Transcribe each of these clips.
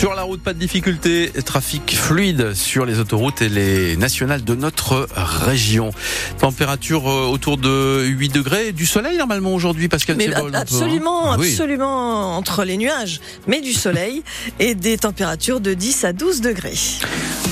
Sur la route, pas de difficulté. Trafic fluide sur les autoroutes et les nationales de notre région. Température euh, autour de 8 degrés. Du soleil normalement aujourd'hui, Pascal Mais absolument, Ah oui. absolument entre les nuages, mais du soleil et des températures de 10 à 12 degrés.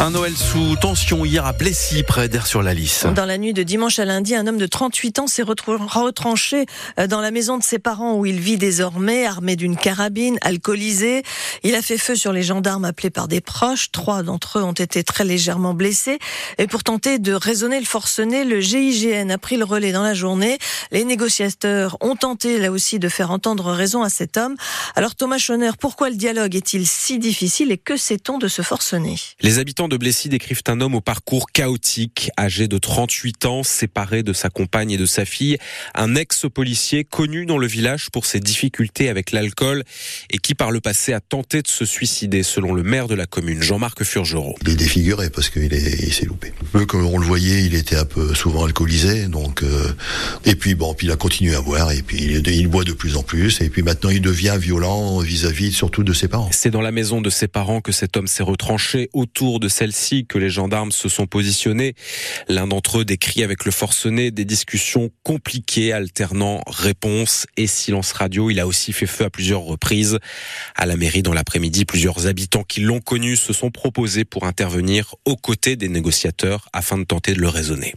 Un Noël sous tension hier à Plessis, près d'Air-sur-la-Lys. Dans la nuit de dimanche à lundi, un homme de 38 ans s'est retranché euh, dans la maison de ses parents où il vit désormais, armé d'une carabine, alcoolisé. Il a fait feu sur les gendarmes appelés par des proches. Trois d'entre eux ont été très légèrement blessés. Et pour tenter de raisonner le forcené, le GIGN a pris le relais dans la journée. Les négociateurs ont tenté là aussi de faire entendre raison à cet homme. Alors Thomas Schoner, pourquoi le dialogue est-il si difficile et que sait-on de ce forcené? Les habitants de Blessy décrivent un homme au parcours chaotique, âgé de 38 ans, séparé de sa compagne et de sa fille, un ex-policier connu dans le village pour ses difficultés avec l'alcool et qui par le passé a tenté de se suicider selon le maire de la commune, Jean-Marc Furgerot. Il est défiguré parce qu'il est, il s'est loupé. Peu comme on le voyait, il était un peu souvent alcoolisé, donc euh, et puis bon, puis il a continué à boire et puis il, il boit de plus en plus et puis maintenant il devient violent vis-à-vis surtout de ses parents. C'est dans la maison de ses parents que cet homme s'est retranché. Autour de celle-ci que les gendarmes se sont positionnés. L'un d'entre eux décrit avec le forcené des discussions compliquées, alternant réponse et silence radio. Il a aussi fait feu à plusieurs reprises. À la mairie, dans l'après-midi, plusieurs habitants qui l'ont connu se sont proposés pour intervenir aux côtés des négociateurs afin de tenter de le raisonner.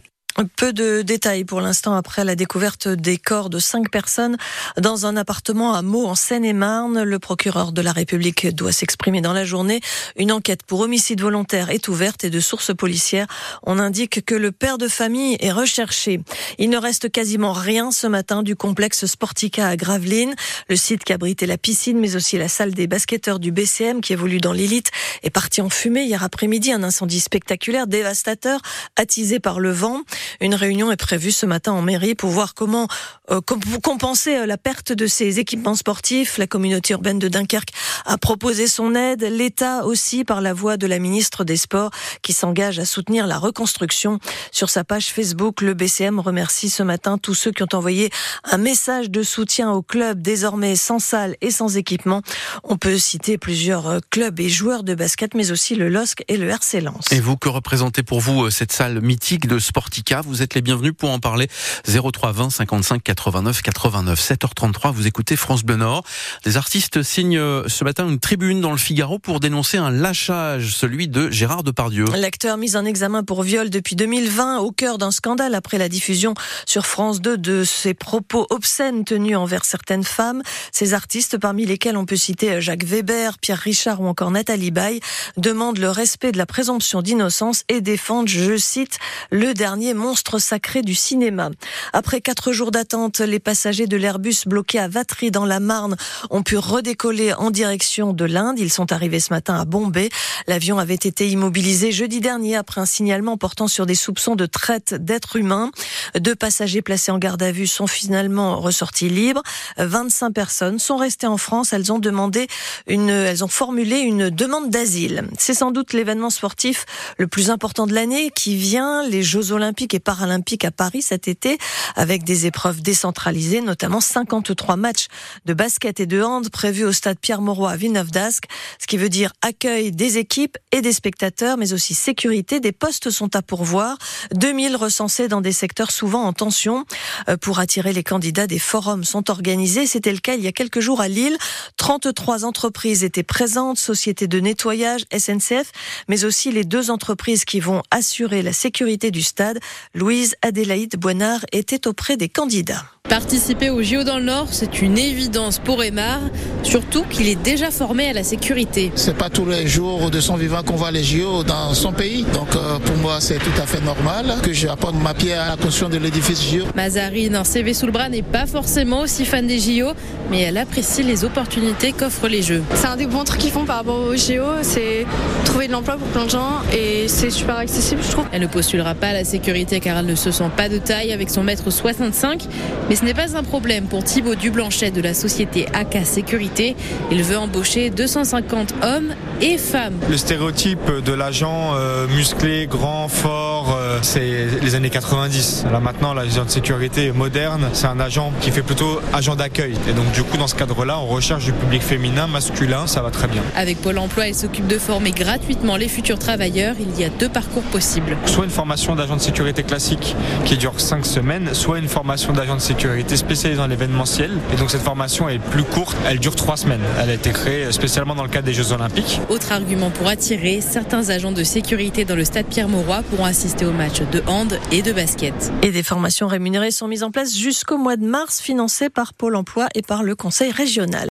Peu de détails pour l'instant après la découverte des corps de cinq personnes dans un appartement à Meaux en Seine-et-Marne. Le procureur de la République doit s'exprimer dans la journée. Une enquête pour homicide volontaire est ouverte et de sources policières, on indique que le père de famille est recherché. Il ne reste quasiment rien ce matin du complexe Sportica à Gravelines, le site qui abritait la piscine mais aussi la salle des basketteurs du BCM qui évolue dans l'élite est parti en fumée hier après-midi. Un incendie spectaculaire, dévastateur, attisé par le vent. Une réunion est prévue ce matin en mairie pour voir comment euh, com- compenser euh, la perte de ces équipements sportifs. La communauté urbaine de Dunkerque a proposé son aide. L'État aussi par la voix de la ministre des Sports qui s'engage à soutenir la reconstruction. Sur sa page Facebook, le BCM remercie ce matin tous ceux qui ont envoyé un message de soutien au club désormais sans salle et sans équipement. On peut citer plusieurs euh, clubs et joueurs de basket, mais aussi le LOSC et le RC Lens. Et vous, que représentez pour vous euh, cette salle mythique de Sportica? Vous êtes les bienvenus pour en parler. 03 20 55 89 89. 7h33, vous écoutez France Bleu Nord. Des artistes signent euh, ce matin une tribune dans le Figaro pour dénoncer un lâchage, celui de Gérard Depardieu. L'acteur mis en examen pour viol depuis 2020 au cœur d'un scandale après la diffusion sur France 2 de ses propos obscènes tenus envers certaines femmes. Ces artistes, parmi lesquels on peut citer Jacques Weber, Pierre Richard ou encore Nathalie Baye, demandent le respect de la présomption d'innocence et défendent, je cite, le dernier monstre sacré du cinéma. Après quatre jours d'attente, les passagers de l'Airbus bloqué à Vatry dans la Marne ont pu redécoller en direction de l'Inde. Ils sont arrivés ce matin à Bombay. L'avion avait été immobilisé jeudi dernier après un signalement portant sur des soupçons de traite d'êtres humains. Deux passagers placés en garde à vue sont finalement ressortis libres. 25 personnes sont restées en France. Elles ont demandé une, elles ont formulé une demande d'asile. C'est sans doute l'événement sportif le plus important de l'année qui vient, les Jeux Olympiques et Paralympiques à Paris cet été, avec des épreuves décentralisées, notamment 53 matchs de basket et de hand prévus au stade Pierre-Mauroy à Villeneuve-d'Ascq, ce qui veut dire accueil des équipes et des spectateurs, mais aussi sécurité. Des postes sont à pourvoir, 2000 recensés dans des secteurs souvent en tension. Euh, Pour attirer les candidats, des forums sont organisés. C'était le cas il y a quelques jours à Lille. 33 entreprises étaient présentes, sociétés de nettoyage, SNCF, mais aussi les deux entreprises qui vont assurer la sécurité du stade. Louise Adélaïde Boinard était auprès des candidats. Participer au JO dans le Nord, c'est une évidence pour Aymar, surtout qu'il est déjà formé à la sécurité. C'est pas tous les jours de son vivant qu'on voit les JO dans son pays. Donc euh, pour moi, c'est tout à fait normal que j'apporte ma pierre à la construction de l'édifice JO. Mazarine, un CV sous le bras, n'est pas forcément aussi fan des JO, mais elle apprécie les opportunités qu'offrent les Jeux. C'est un des bons trucs qu'ils font par rapport au JO, c'est trouver de l'emploi pour plein de gens et c'est super accessible, je trouve. Elle ne postulera pas à la sécurité car elle ne se sent pas de taille avec son mètre 65, mais ce n'est pas un problème pour Thibaut Dublanchet de la société AK Sécurité. Il veut embaucher 250 hommes et femmes. Le stéréotype de l'agent euh, musclé, grand, fort, euh, c'est les années 90. Là maintenant, l'agent de sécurité moderne, c'est un agent qui fait plutôt agent d'accueil. Et donc du coup, dans ce cadre-là, on recherche du public féminin, masculin, ça va très bien. Avec Pôle Emploi, il s'occupe de former gratuitement les futurs travailleurs. Il y a deux parcours possibles. Soit une formation d'agent de sécurité classique qui dure 5 semaines, soit une formation d'agent de sécurité spécialisée dans l'événementiel. Et donc cette formation est plus courte, elle dure 3 semaines. Elle a été créée spécialement dans le cadre des Jeux Olympiques. Autre argument pour attirer, certains agents de sécurité dans le stade Pierre-Mauroy pourront assister aux matchs de hand et de basket. Et des formations rémunérées sont mises en place jusqu'au mois de mars, financées par Pôle emploi et par le Conseil régional.